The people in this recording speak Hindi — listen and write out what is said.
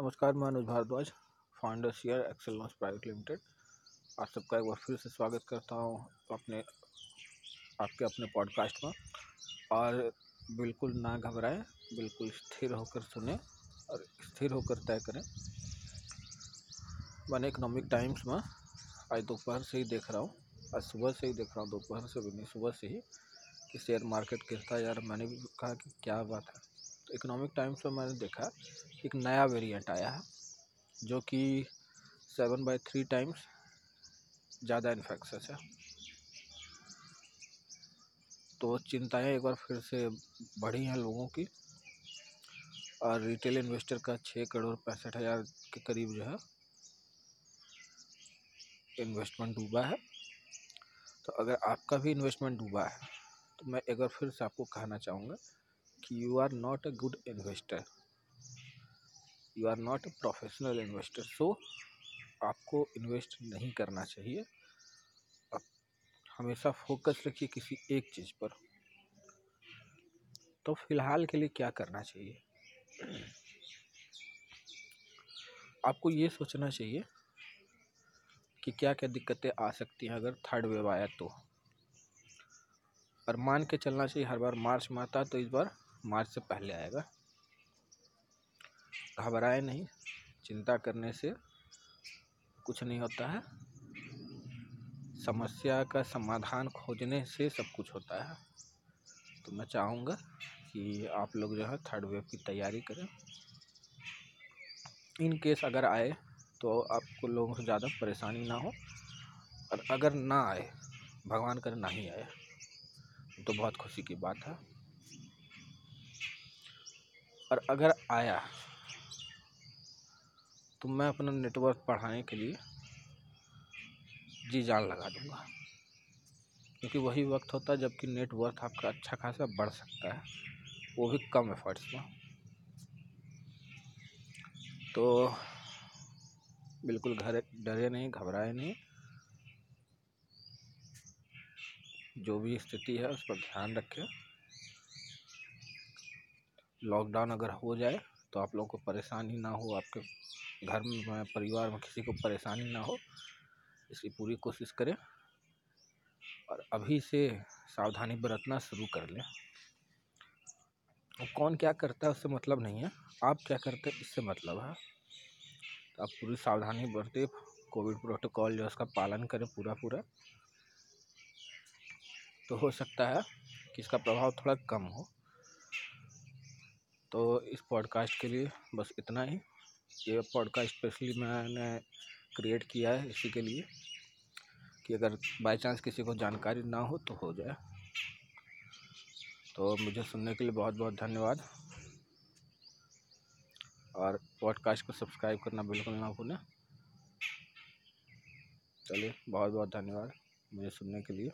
नमस्कार, मैं Anuj Bhardwaj founder Share Excel Private Limited आप सबका एक बार फिर से स्वागत करता हूँ अपने, आपके अपने पॉडकास्ट में और बिल्कुल ना घबराएँ, बिल्कुल स्थिर होकर सुने और स्थिर होकर तय करें। मैंने इकोनॉमिक टाइम्स में आज दोपहर से ही देख रहा हूँ, आज सुबह से ही देख रहा हूँ, दोपहर से भी नहीं, सुबह से ही कि शेयर मार्केट गिरता यार मैंने भी कहा कि क्या बात है। इकोनॉमिक टाइम्स में मैंने देखा एक नया वेरिएंट आया है, जो कि सेवन बाई थ्री टाइम्स ज़्यादा इन्फेक्शस है। तो चिंताएँ एक बार फिर से बढ़ी हैं लोगों की। और रिटेल इन्वेस्टर का छः करोड़ पैंसठ हज़ार के करीब जो है इन्वेस्टमेंट डूबा है। तो अगर आपका भी इन्वेस्टमेंट डूबा है तो मैं एक बार फिर से आपको कहना चाहूँगा कि you are not a good investor you are not a professional investor so आपको इन्वेस्ट नहीं करना चाहिए। आप हमेशा फोकस रखिए किसी एक चीज़ पर। तो फ़िलहाल के लिए क्या करना चाहिए? आपको ये सोचना चाहिए कि क्या क्या दिक्कतें आ सकती हैं अगर थर्ड वेव आया तो। और मान के चलना चाहिए, हर बार मार्च में आता तो इस बार मार्च से पहले आएगा। घबराए नहीं, चिंता करने से कुछ नहीं होता है। समस्या का समाधान खोजने से सब कुछ होता है। तो मैं चाहूँगा कि आप लोग जो है थर्ड वेव की तैयारी करें। इन केस अगर आए तो आपको लोगों से ज़्यादा परेशानी ना हो। और अगर ना आए, भगवान करे ना ही आए तो बहुत खुशी की बात है। और अगर आया तो मैं अपना नेटवर्क बढ़ाने के लिए जी जान लगा दूँगा। क्योंकि वही वक्त होता है जबकि नेटवर्क आपका अच्छा खासा बढ़ सकता है, वो भी कम एफर्ट्स में। तो बिल्कुल घर, डरे नहीं, घबराए नहीं। जो भी स्थिति है उस पर ध्यान रखें। लॉकडाउन अगर हो जाए तो आप लोगों को परेशानी ना हो, आपके घर में परिवार में किसी को परेशानी ना हो, इसकी पूरी कोशिश करें और अभी से सावधानी बरतना शुरू कर लें। कौन क्या करता है, उससे मतलब नहीं है। आप क्या करते हैं, इससे मतलब है। तो आप पूरी सावधानी बरते, कोविड प्रोटोकॉल जो उसका पालन करें पूरा पूरा तो हो सकता है कि इसका प्रभाव थोड़ा कम हो। तो इस पॉडकास्ट के लिए बस इतना ही। ये पॉडकास्ट स्पेशली मैंने क्रिएट किया है इसी के लिए कि अगर बाय चांस किसी को जानकारी ना हो तो हो जाए। तो मुझे सुनने के लिए बहुत बहुत धन्यवाद। और पॉडकास्ट को सब्सक्राइब करना बिल्कुल ना भूलें। चलिए, बहुत बहुत धन्यवाद मुझे सुनने के लिए।